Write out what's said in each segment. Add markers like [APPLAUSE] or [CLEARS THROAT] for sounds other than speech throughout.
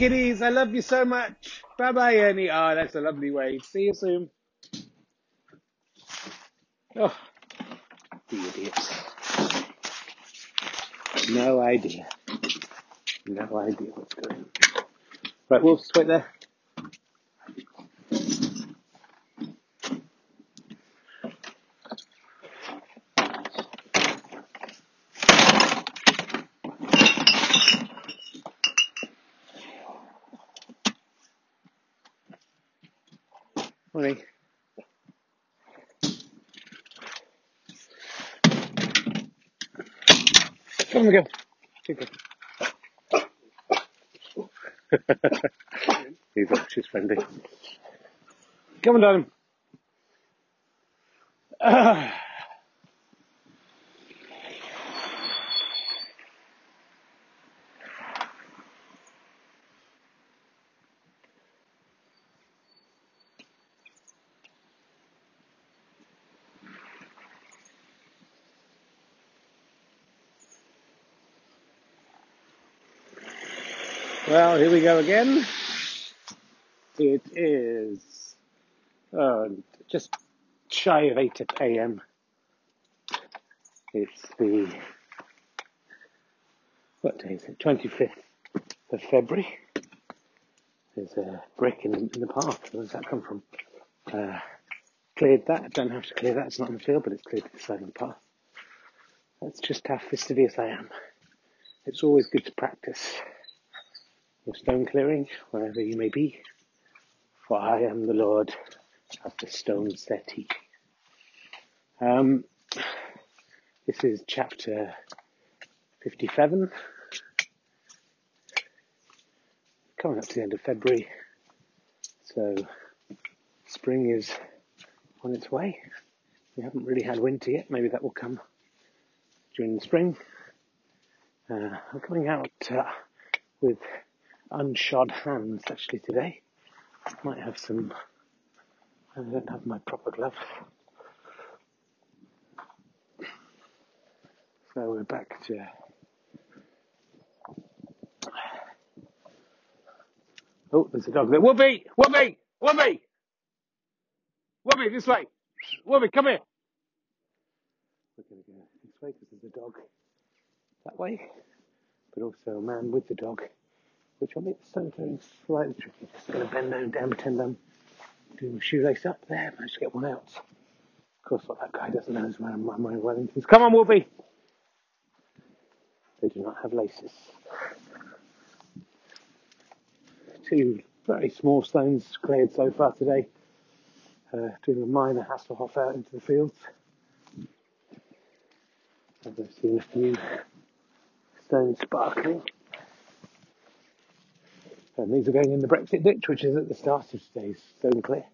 Kiddies. I love you so much. Bye bye, Ernie. Oh, that's a lovely wave. See you soon. Oh, the idiots. No idea. No idea what's going on. Right, Wolf, wait there. Morning. Come [LAUGHS] on, go. He's up, she's friendly. Come on, darling. Ah. Well, here we go again. It is uh, just shy of 8 a.m. It's the, what day is it? 25th of February. There's a break in, in the path. Where does that come from? Uh, cleared that. I don't have to clear that. It's not in the field, but it's cleared the side of the path. That's just how fastidious I am. It's always good to practice stone clearing, wherever you may be. For I am the Lord of the stones that teeth. Um, this is chapter 57. Coming up to the end of February. So spring is on its way. We haven't really had winter yet. Maybe that will come during the spring. Uh, I'm coming out uh, with unshod hands actually today. Might have some. I don't have my proper gloves. So we're back to. Oh, there's a dog there. Whoopi! Whoopi! Whoopi! Whoopi, this way! Whoopi, come here! We're going to go this way because there's a dog that way, but also a man with the dog which will make the stone clearing slightly tricky. Just going to bend down, down, pretend I'm doing my shoelace up there, managed to get one out. Of course, what that guy doesn't know is where I'm wearing Wellingtons. Come on, Wolfie! They do not have laces. Two very small stones cleared so far today. Uh, doing a minor Hasselhoff out into the fields. I've seen a few stones sparkling. And these are going in the Brexit ditch, which is at the start of today's stone clear.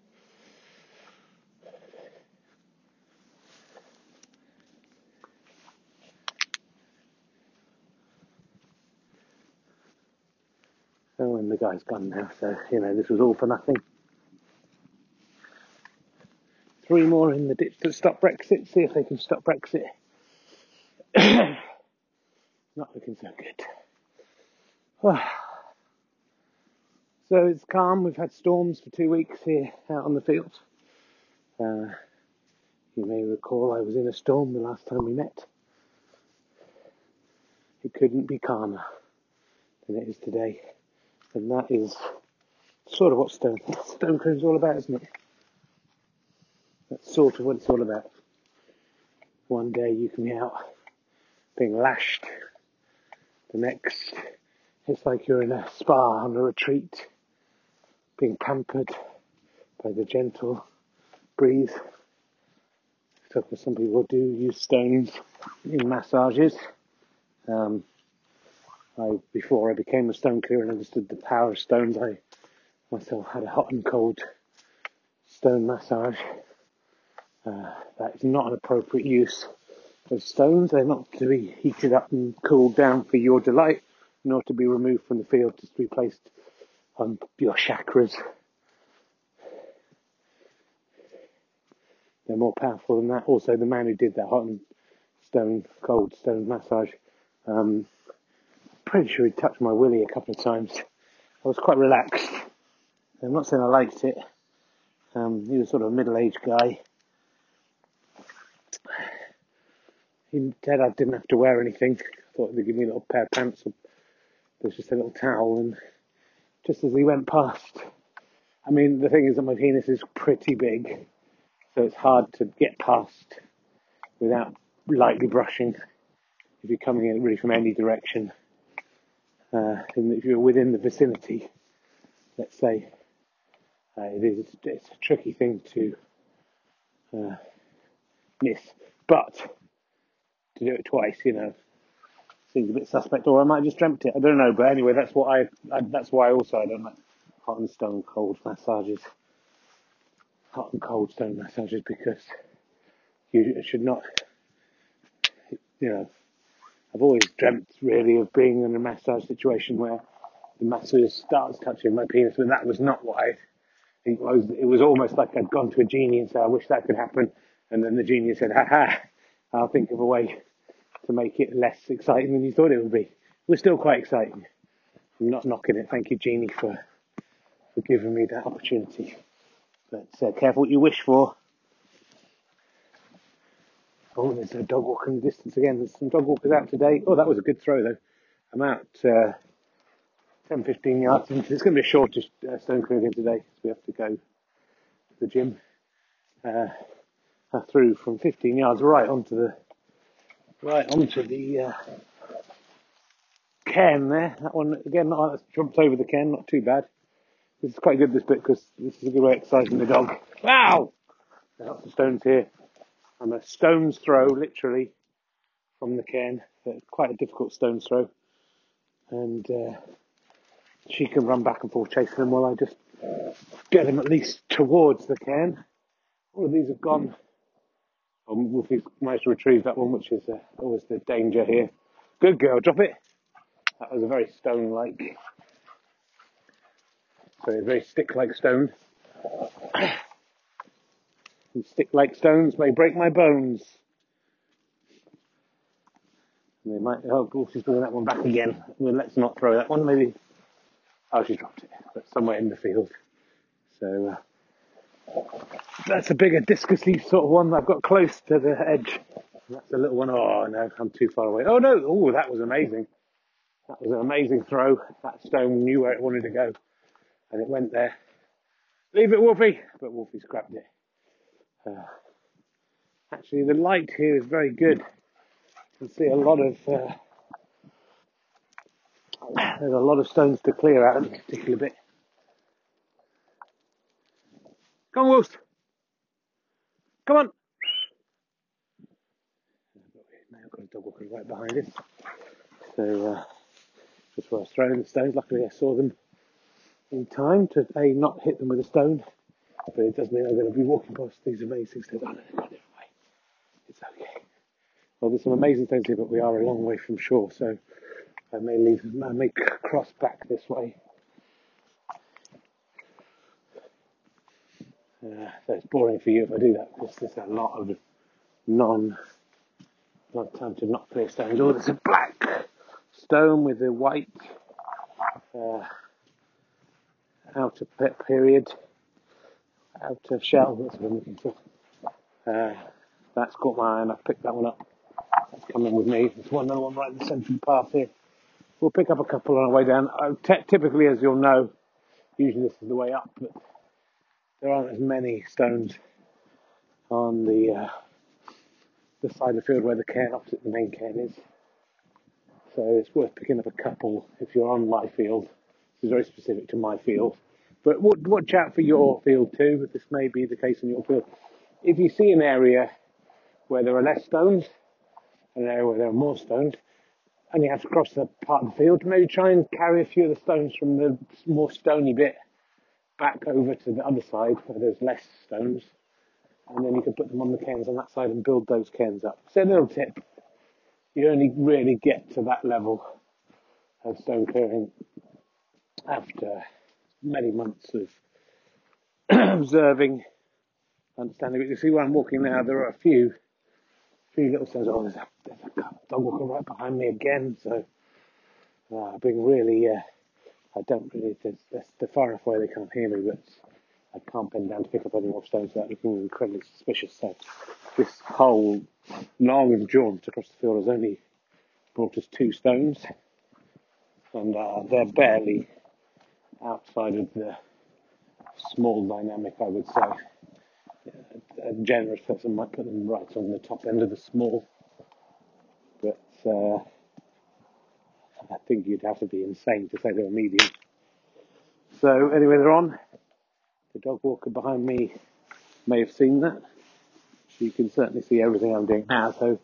Oh, and the guy's gone now, so, you know, this was all for nothing. Three more in the ditch to stop Brexit, see if they can stop Brexit. [COUGHS] Not looking so good. [SIGHS] So it's calm. We've had storms for two weeks here out on the field. Uh, you may recall I was in a storm the last time we met. It couldn't be calmer than it is today. And that is sort of what stone, stone all about, isn't it? That's sort of what it's all about. One day you can be out being lashed. The next, it's like you're in a spa on a retreat being pampered by the gentle breeze. So for some people do use stones in massages. Um, I before I became a stone clearer and understood the power of stones, I myself had a hot and cold stone massage. Uh, that is not an appropriate use of stones. They're not to be heated up and cooled down for your delight, nor to be removed from the field to be placed on your chakras. They're more powerful than that. Also, the man who did that hot and stone, cold stone massage, um, pretty sure he touched my willy a couple of times. I was quite relaxed. I'm not saying I liked it. Um, he was sort of a middle-aged guy. He said I didn't have to wear anything. I thought they'd give me a little pair of pants. Or there's just a little towel, and just as he went past, I mean, the thing is that my penis is pretty big, so it's hard to get past without lightly brushing if you're coming in really from any direction. Uh, and if you're within the vicinity, let's say, uh, it is it's a tricky thing to uh, miss. But to do it twice, you know, seems a bit suspect. Or I might have just dreamt it. I don't know. But anyway, that's what I. I that's why also I don't like hot and stone cold massages. Hot and cold stone massages because you should not. You know, I've always dreamt really of being in a massage situation where the masseur starts touching my penis, but that was not I it was, it was almost like I'd gone to a genie and said, I wish that could happen. And then the genie said, ha ha, I'll think of a way to make it less exciting than you thought it would be. Was still quite exciting. I'm not knocking it. Thank you, Genie, for, for giving me that opportunity. But uh, careful what you wish for. Oh, there's a dog walking in the distance again. There's some dog walkers out today. Oh, that was a good throw, though. I'm out uh, 10, 15 yards into It's going to be a shortest uh, stone clearing today because we have to go to the gym. Uh, I threw from 15 yards right onto the right onto the uh, cairn there. That one again, not jumped over the cairn, not too bad. This is quite good this bit because this is a good way of exercising the dog. Wow! There's lots of stones here. I'm a stone's throw, literally, from the cairn. quite a difficult stone's throw, and uh, she can run back and forth chasing them while I just get them at least towards the cairn. All of these have gone. Um, Wolfie's managed to retrieve that one, which is uh, always the danger here. Good girl, drop it. That was a very stone-like, sorry, a very stick-like stone. [COUGHS] stick-like stones may break my bones. And they might. Oh, Wolfie's bringing that one back again. Well, let's not throw that one. Maybe Oh, she dropped it, but somewhere in the field. So uh, that's a bigger discus leaf sort of one. I've got close to the edge. That's a little one. Oh no, I'm too far away. Oh no! Oh, that was amazing. That was an amazing throw. That stone knew where it wanted to go, and it went there. Leave it, Wolfie. But Wolfie's grabbed it. Uh, actually, the light here is very good. You can see a lot of. Uh, there's a lot of stones to clear out in this particular bit. Come on, Wolf. Come on. Now I've got a dog walking right behind us. So, uh, just where I was throwing the stones, luckily I saw them in time to A, not hit them with a stone, but it does mean I'm going to be walking past these amazing stones. Oh, no, they've gone. It's okay. Well, there's some amazing stones here, but we are a long way from shore, so I may leave, I may cross back this way. Uh, so it's boring for you if I do that because there's a lot of non, not time to not clear stones. Oh, there's a black stone with a white uh, outer period, outer shell. That's what I'm looking for. Uh, that's caught my eye and I've picked that one up. That's coming with me. There's one other one right in the centre of the path here. We'll pick up a couple on our way down. Uh, t- typically, as you'll know, usually this is the way up, but there aren't as many stones on the uh, the side of the field where the cairn opposite the main cairn is. So it's worth picking up a couple if you're on my field. This is very specific to my field. But watch out for your field too. This may be the case in your field. If you see an area where there are less stones, and an area where there are more stones, and you have to cross the part of the field. Maybe try and carry a few of the stones from the more stony bit back over to the other side where there's less stones, and then you can put them on the cairns on that side and build those cairns up. So a little tip: you only really get to that level of stone clearing after many months of [CLEARS THROAT] observing, understanding. But you see where I'm walking now, there are a few, few little stones. Oh, there's a, there's a dog walking right behind me again. So uh, being really, uh, I don't really. They're, they're far enough away they can't hear me, but I can't bend down to pick up any more stones without looking incredibly suspicious. So this whole long jaunt across the field has only brought us two stones, and uh, they're barely outside of the small dynamic, I would say. A generous person might put them right on the top end of the small, but uh, I think you'd have to be insane to say they were medium. So anyway, they're on. The dog walker behind me may have seen that. You can certainly see everything I'm doing now. So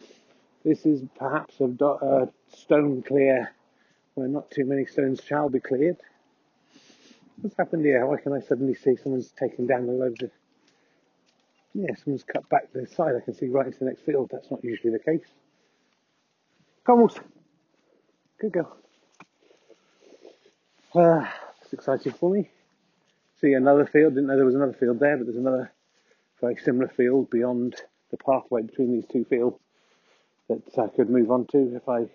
this is perhaps a, do- a stone clear where not too many stones shall be cleared. What's happened here? Why can I suddenly see someone's taken down a load of... Yeah, someone's cut back the side. I can see right into the next field. That's not usually the case. Come on. Good girl. Uh, it's exciting for me. See another field. Didn't know there was another field there, but there's another very similar field beyond the pathway between these two fields that I could move on to if I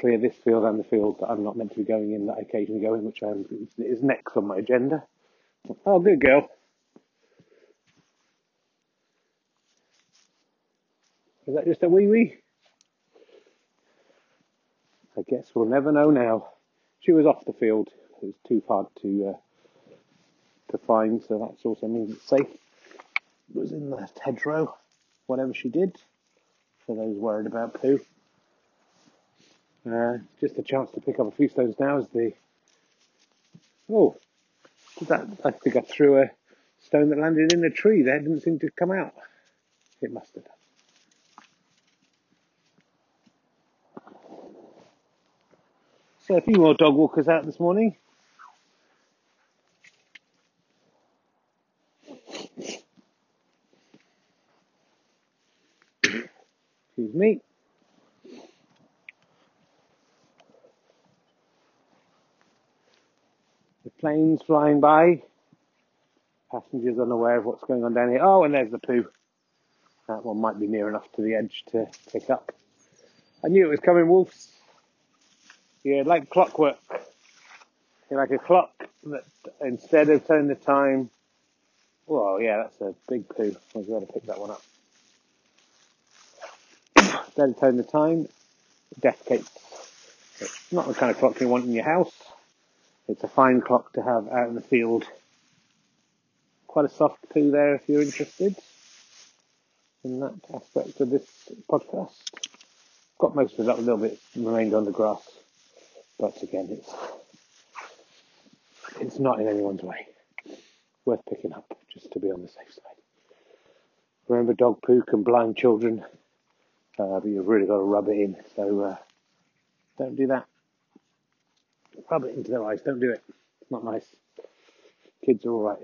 clear this field and the field that I'm not meant to be going in that I occasionally go in, which I'm, is next on my agenda. Oh, good girl. Is that just a wee wee? I guess we'll never know now. She was off the field. It was too hard to uh, to find, so that also means it's safe. It was in the hedgerow, whatever she did. For those worried about poo. Uh, just a chance to pick up a few stones now is the. Oh, did that? I think I threw a stone that landed in a tree there. Didn't seem to come out. It must have done. So a few more dog walkers out this morning. Excuse me. The planes flying by. Passengers unaware of what's going on down here. Oh, and there's the poo. That one might be near enough to the edge to pick up. I knew it was coming, wolves. Yeah, like clockwork. You're like a clock that instead of telling the time, well, yeah, that's a big poo. I was going to pick that one up. [COUGHS] instead of turning the time, defecates. It's not the kind of clock you want in your house. It's a fine clock to have out in the field. Quite a soft poo there if you're interested in that aspect of this podcast. Got most of that a little bit remained on the grass, but again, it's it's not in anyone's way. Worth picking up just to be on the safe side. Remember, dog poo can blind children, uh, but you've really got to rub it in. So uh, don't do that. Rub it into their eyes. Don't do it. It's not nice. Kids are all right.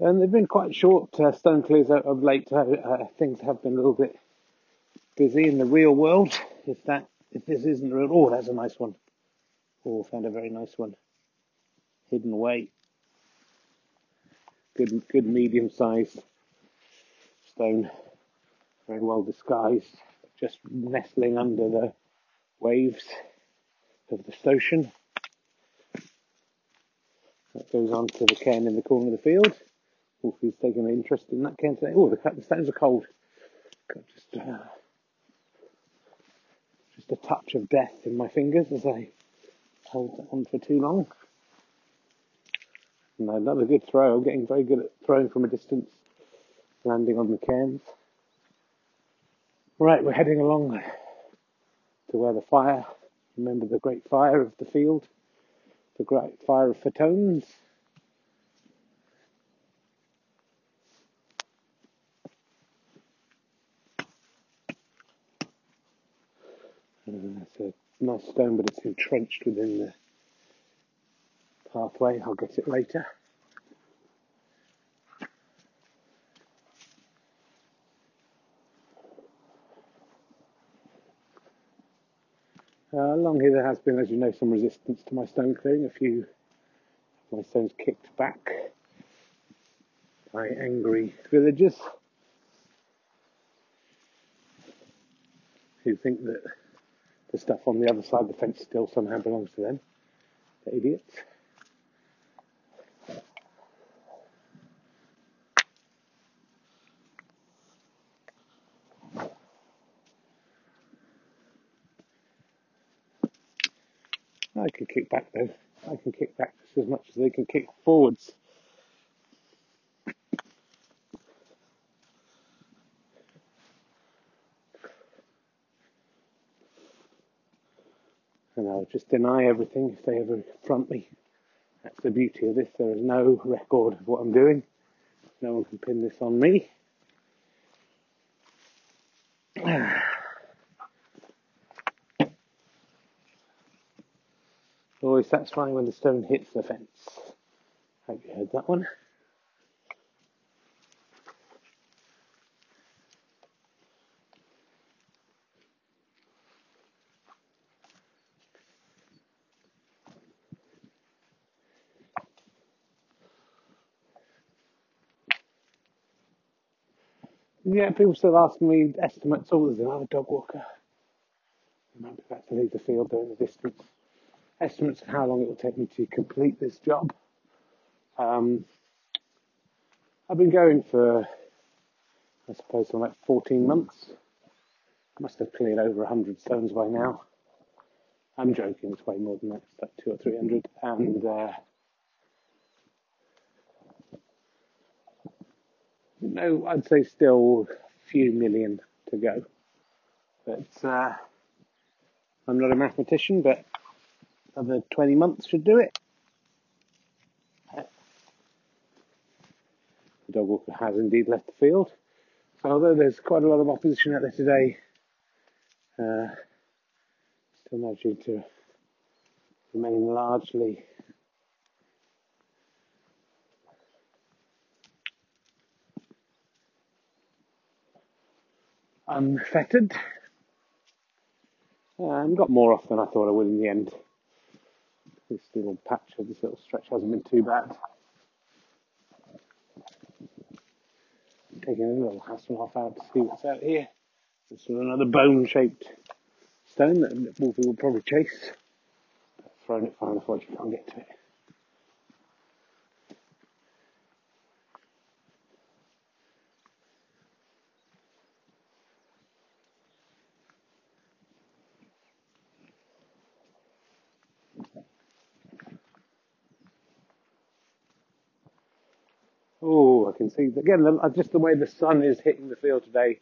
And they've been quite short uh, stone clears of, of late. Uh, uh, things have been a little bit busy in the real world. If that, if this isn't real, oh, that's a nice one. Oh, found a very nice one, hidden away. Good, good medium sized stone, very well disguised, just nestling under the waves of the ocean. That goes on to the cairn in the corner of the field. Wolfie's taking an interest in that cairn today. Oh, the, the stones are cold. Just, uh, just a touch of death in my fingers as I hold on for too long. And another good throw. I'm getting very good at throwing from a distance, landing on the cairns. Right, we're heading along to where the fire, remember the great fire of the field, the great fire of Fatones. It's a nice stone, but it's entrenched within the pathway. I'll get it later. Uh, along here there has been, as you know, some resistance to my stone clearing. A few of my stones kicked back by angry villagers who think that the stuff on the other side of the fence still somehow belongs to them. The idiots. I can kick back though. I can kick back just as much as they can kick forwards. And I'll just deny everything if they ever front me. That's the beauty of this. There is no record of what I'm doing. No one can pin this on me. [SIGHS] Always satisfying when the stone hits the fence. Hope you heard that one. Yeah, people still ask me estimates. Oh, there's another dog walker. I might be about to leave the field in the distance. Estimates of how long it will take me to complete this job. Um, I've been going for, I suppose, for like 14 months. I must have cleared over 100 stones by now. I'm joking, it's way more than that. It's like two or 300. And uh, no, I'd say still a few million to go. But uh, I'm not a mathematician, but another 20 months should do it. The dog walker has indeed left the field. So although there's quite a lot of opposition out there today, uh, still managing to remain largely unfettered. Um, got more off than I thought I would in the end. This little patch of this little stretch hasn't been too bad. Taking a little Hasselhoff out to see what's out here. This is another bone-shaped stone that Wolfie will probably chase. Thrown it far enough you can't get to it. Oh, I can see again. The, uh, just the way the sun is hitting the field today,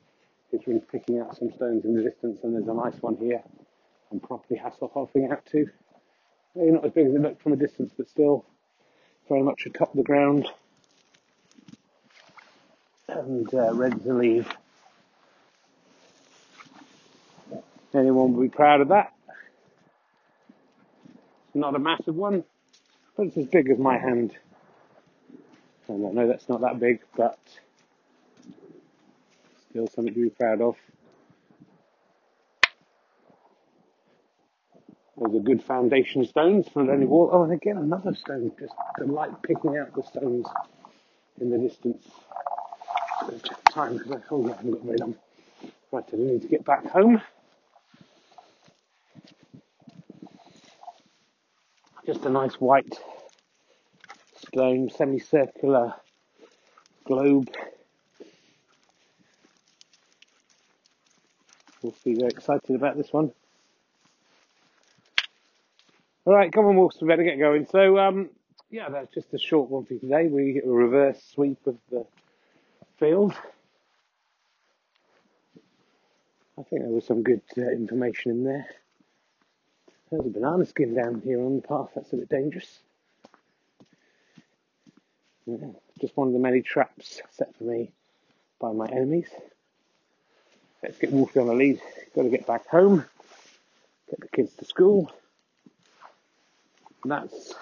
it's really picking out some stones in the distance, and there's a nice one here. I'm properly Hasselhoffing out to. Maybe not as big as it looked from a distance, but still very much atop the ground and uh, ready to leave. Anyone would be proud of that. It's not a massive one, but it's as big as my hand. And I know that's not that big, but still something to be proud of. Those are good foundation stones for any wall. Oh, and again, another stone. Just the light picking out the stones in the distance. Check the time because I, oh yeah, I haven't got very long. Right, I need to get back home. Just a nice white stone, semicircular globe. We'll be very excited about this one. All right, come on, Wolves, we better get going. So, um, yeah, that's just a short one for today. We get a reverse sweep of the field. I think there was some good uh, information in there. There's a banana skin down here on the path. That's a bit dangerous. Yeah, just one of the many traps set for me by my enemies. Let's get Wolfie on the lead. Got to get back home, get the kids to school. And that's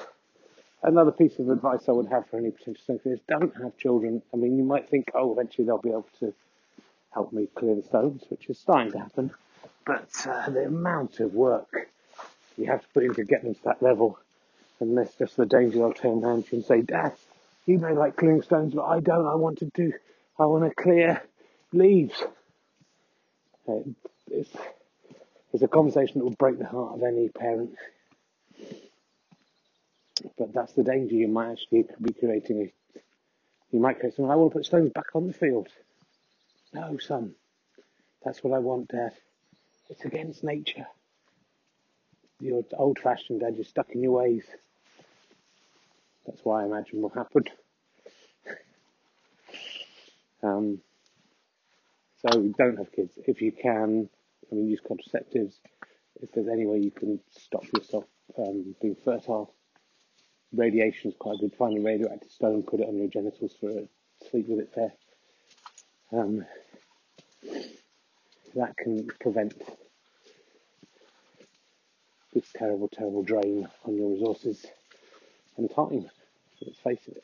another piece of advice I would have for any potential stoneclearers. Don't have children. I mean, you might think, oh, eventually they'll be able to help me clear the stones, which is starting to happen. But uh, the amount of work you have to put in to get them to that level, and there's just the danger they'll turn around and say, Dad, you may like clearing stones, but I don't. I want to do, I want to clear leaves. Uh, it's, it's a conversation that will break the heart of any parent. But that's the danger. You might actually be creating a. You might create something. I want to put stones back on the field. No, son. That's what I want, Dad. It's against nature. You're old fashioned, Dad. You're stuck in your ways. That's why I imagine will happen. [LAUGHS] um, so don't have kids. If you can, I mean, use contraceptives. If there's any way you can stop yourself um, being fertile, radiation is quite good. Find a radioactive stone, put it on your genitals for a sleep with it there. Um, that can prevent this terrible, terrible drain on your resources and time. Let's face it.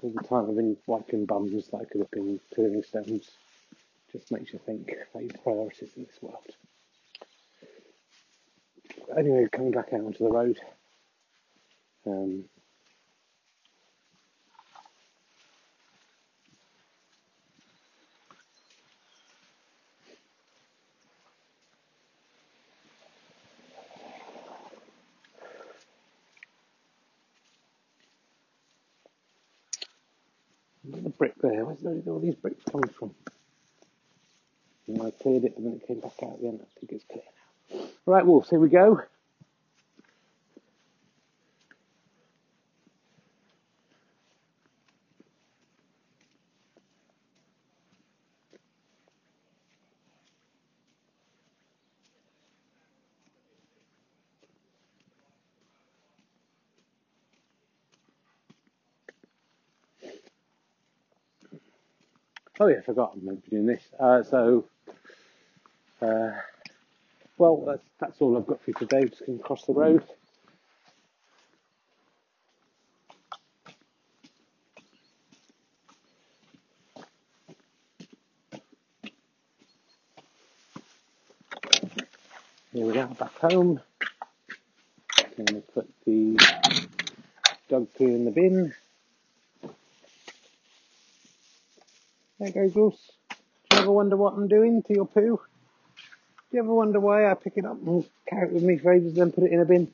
All the time I've been wiping bums that I could have been stones just makes you think about your priorities in this world. Anyway, coming back out onto the road. Um, brick there. Where's all these bricks coming from? And I cleared it and then it came back out again. I think it's clear now. Right, Wolves, here we go. Oh yeah, I forgot I'm to be doing this. Uh, so, uh, well, that's, that's all I've got for you today. Just going across the road. Here we are, back home. I'm going to put the dog poo in the bin. There goes Russ. Do you ever wonder what I'm doing to your poo? Do you ever wonder why I pick it up and carry it with me for ages, then put it in a bin? Do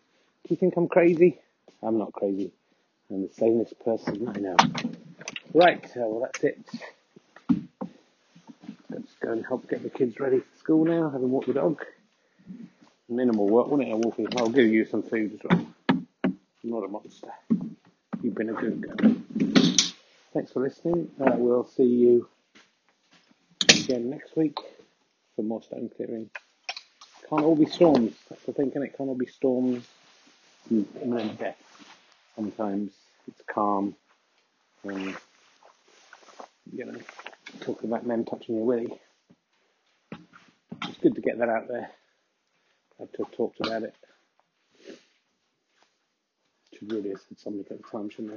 you think I'm crazy? I'm not crazy. I'm the sanest person I know. Right, uh, well that's it. Let's go and help get the kids ready for school now. Have them walk the dog. Minimal work, wouldn't it? Walking. I'll give you some food as well. I'm not a monster. You've been a good girl. Thanks for listening. Uh, we'll see you again next week for more stone clearing. Can't all be storms. That's the thing, can it? Can't all be storms mm, and then death. Sometimes it's calm and, you know, talking about men touching your willy. It's good to get that out there. I've to have talked about it. Should really have said something at the time, shouldn't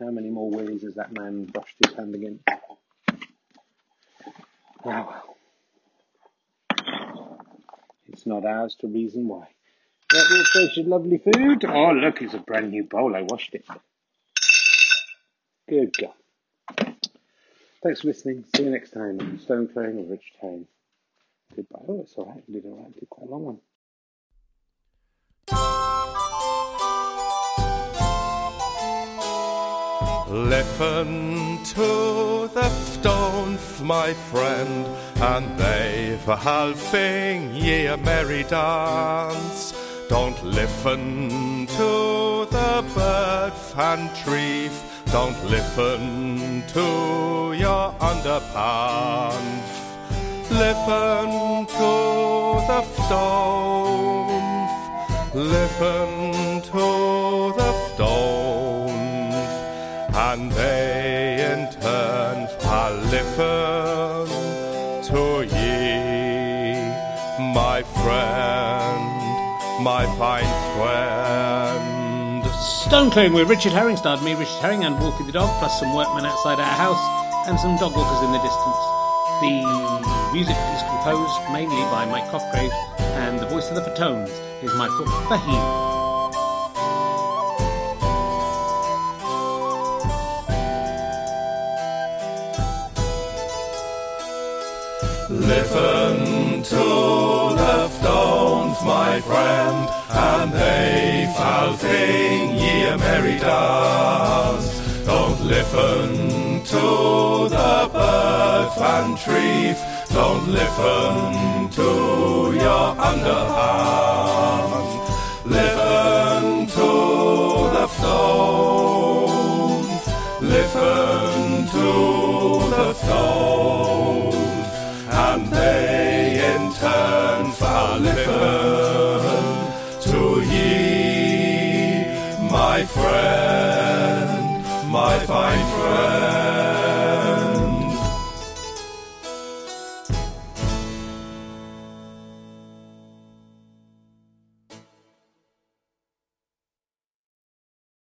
I? How many more willies has that man brushed his hand against? Oh well. It's not ours to reason why. That will fresh lovely food. Oh look, it's a brand new bowl. I washed it. Good God. Thanks for listening. See you next time on Stone Clearing of Rich Town. Goodbye. Oh, it's alright. I did alright. Did quite a long one. Listen to the stones, my friend, and they've a halving ye a merry dance. Don't listen to the bird and tree, don't listen to your underpants. Listen to the stones listen and they in turn to ye, my friend, my fine friend. Stone Clearing with Richard Herring starred me, Richard Herring, and Wolfie the dog, plus some workmen outside our house and some dog walkers in the distance. The music is composed mainly by Mike Cosgrave, and the voice of the Fatones is Michael Fahim. Listen to the stones, my friend, and they shall sing ye a merry dance. Don't listen to the birds and trees, don't listen to your underhands. Listen to the stones, listen to the stones in turn to ye, my friend, my fine friend.